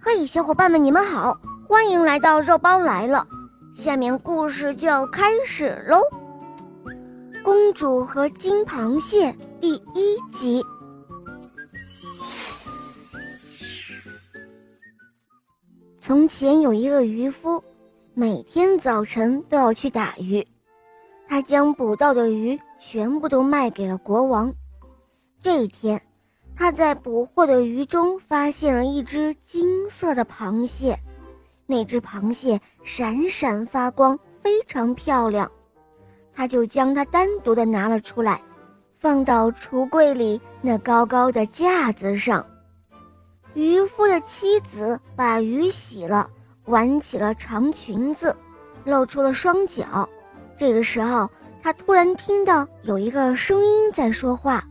嘿，小伙伴们，你们好，欢迎来到肉包来了。下面故事就要开始喽，《公主和金螃蟹》第一集。从前有一个渔夫，每天早晨都要去打鱼，他将捕到的鱼全部都卖给了国王。这一天。他在捕获的鱼中发现了一只金色的螃蟹，那只螃蟹闪闪发光，非常漂亮。他就将它单独的拿了出来，放到橱柜里那高高的架子上。渔夫的妻子把鱼洗了，挽起了长裙子，露出了双脚。这个时候，他突然听到有一个声音在说话：“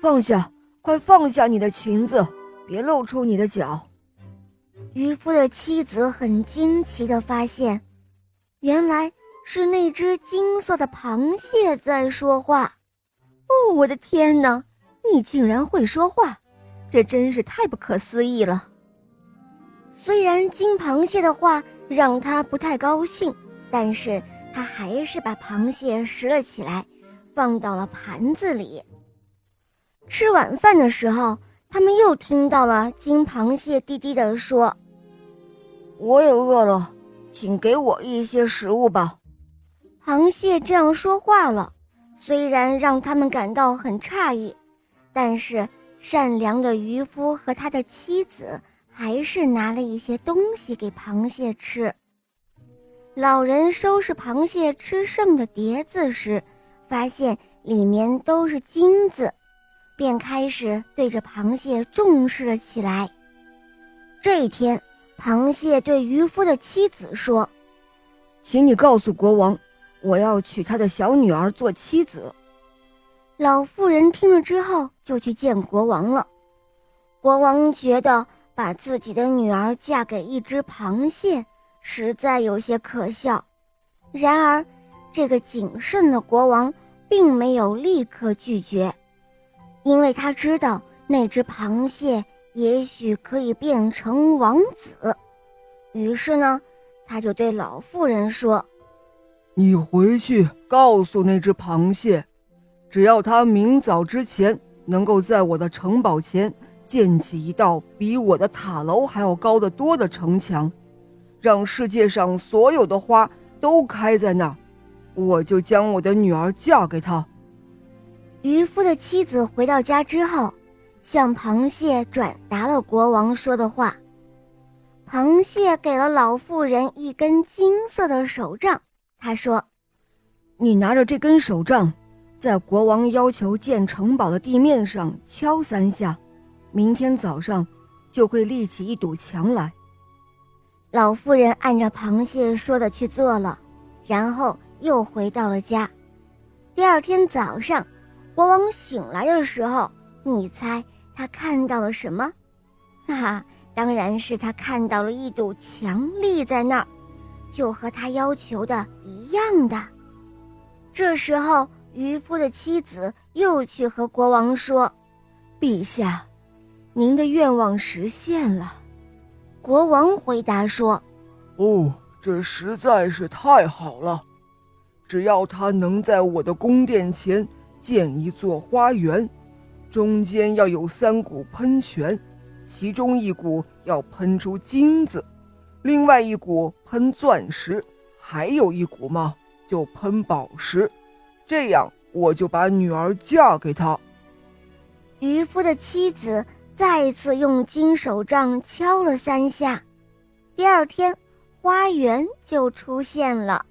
放下。”快放下你的裙子，别露出你的脚。渔夫的妻子很惊奇地发现，原来是那只金色的螃蟹在说话。哦，我的天哪，你竟然会说话，这真是太不可思议了。虽然金螃蟹的话让他不太高兴，但是他还是把螃蟹拾了起来，放到了盘子里。吃晚饭的时候，他们又听到了金螃蟹低低地说：“我也饿了，请给我一些食物吧。”螃蟹这样说话了，虽然让他们感到很诧异，但是善良的渔夫和他的妻子还是拿了一些东西给螃蟹吃。老人收拾螃蟹吃剩的碟子时，发现里面都是金子。便开始对着螃蟹重视了起来。这一天，螃蟹对渔夫的妻子说：“请你告诉国王，我要娶他的小女儿做妻子。”老妇人听了之后，就去见国王了。国王觉得把自己的女儿嫁给一只螃蟹，实在有些可笑。然而，这个谨慎的国王并没有立刻拒绝。因为他知道那只螃蟹也许可以变成王子，于是呢，他就对老妇人说：“你回去告诉那只螃蟹，只要它明早之前能够在我的城堡前建起一道比我的塔楼还要高得多的城墙，让世界上所有的花都开在那儿，我就将我的女儿嫁给他。”渔夫的妻子回到家之后，向螃蟹转达了国王说的话。螃蟹给了老妇人一根金色的手杖，他说：“你拿着这根手杖，在国王要求建城堡的地面上敲三下，明天早上就会立起一堵墙来。”老妇人按照螃蟹说的去做了，然后又回到了家。第二天早上。国王醒来的时候，你猜他看到了什么？哈哈，当然是他看到了一堵墙立在那儿，就和他要求的一样的。这时候，渔夫的妻子又去和国王说：“陛下，您的愿望实现了。”国王回答说：“哦，这实在是太好了！只要他能在我的宫殿前。”建一座花园，中间要有三股喷泉，其中一股要喷出金子，另外一股喷钻石，还有一股嘛就喷宝石。这样我就把女儿嫁给他。渔夫的妻子再一次用金手杖敲了三下，第二天，花园就出现了。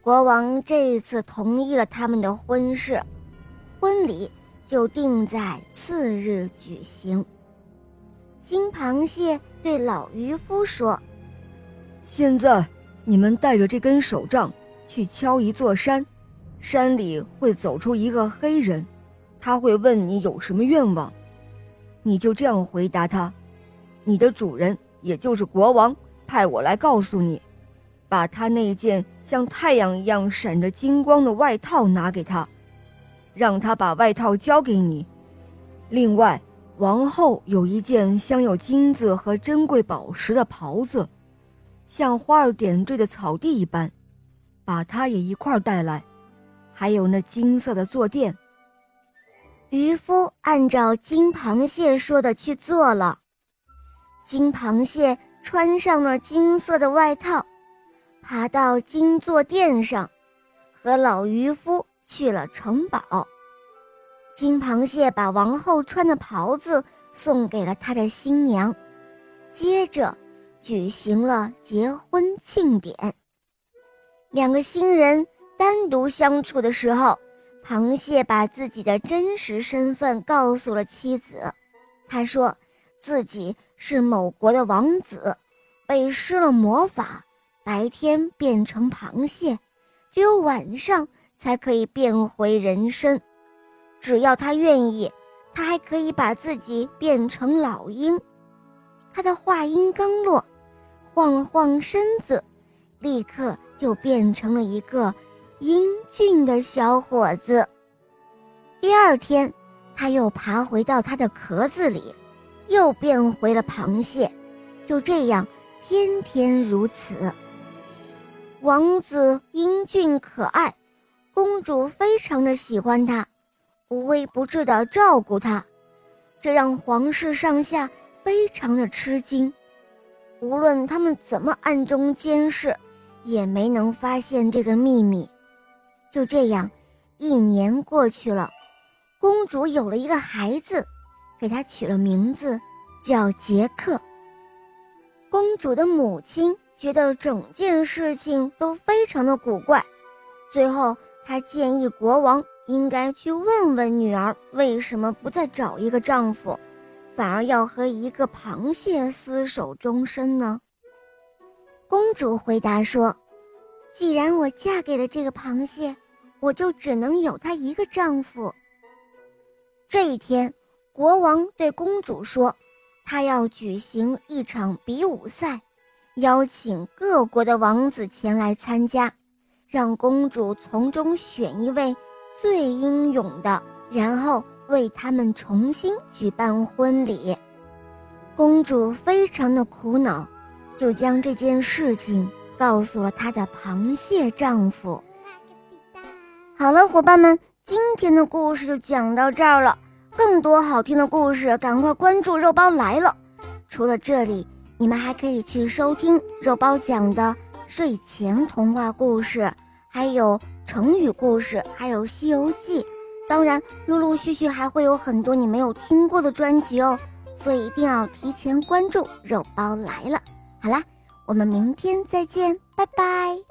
国王这一次同意了他们的婚事，婚礼就定在次日举行。金螃蟹对老渔夫说：“现在你们带着这根手杖去敲一座山，山里会走出一个黑人，他会问你有什么愿望，你就这样回答他。你的主人，也就是国王，派我来告诉你。”把他那件像太阳一样闪着金光的外套拿给他，让他把外套交给你。另外，王后有一件镶有金子和珍贵宝石的袍子，像花儿点缀的草地一般，把它也一块带来，还有那金色的坐垫。渔夫按照金螃蟹说的去做了。金螃蟹穿上了金色的外套，爬到金坐垫上，和老渔夫去了城堡。金螃蟹把王后穿的袍子送给了他的新娘，接着举行了结婚庆典。两个新人单独相处的时候，螃蟹把自己的真实身份告诉了妻子。他说自己是某国的王子，被施了魔法，白天变成螃蟹，只有晚上才可以变回人身。只要他愿意，他还可以把自己变成老鹰。他的话音刚落，晃了晃身子，立刻就变成了一个英俊的小伙子。第二天，他又爬回到他的壳子里，又变回了螃蟹。就这样，天天如此。王子英俊可爱，公主非常的喜欢他。无微不至的照顾他，这让皇室上下非常的吃惊。无论他们怎么暗中监视，也没能发现这个秘密。就这样，一年过去了，公主有了一个孩子，给他取了名字叫杰克。公主的母亲觉得整件事情都非常的古怪，最后她建议国王。应该去问问女儿为什么不再找一个丈夫，反而要和一个螃蟹厮守终身呢？公主回答说：“既然我嫁给了这个螃蟹，我就只能有他一个丈夫。”这一天，国王对公主说：“他要举行一场比武赛，邀请各国的王子前来参加，让公主从中选一位。”最英勇的，然后为他们重新举办婚礼。公主非常的苦恼，就将这件事情告诉了她的螃蟹丈夫。好了，伙伴们，今天的故事就讲到这儿了。更多好听的故事，赶快关注肉包来了。除了这里，你们还可以去收听肉包讲的睡前童话故事，还有。成语故事，还有《西游记》，当然，陆陆续续还会有很多你没有听过的专辑哦，所以一定要提前关注。肉包来了，好啦，我们明天再见，拜拜。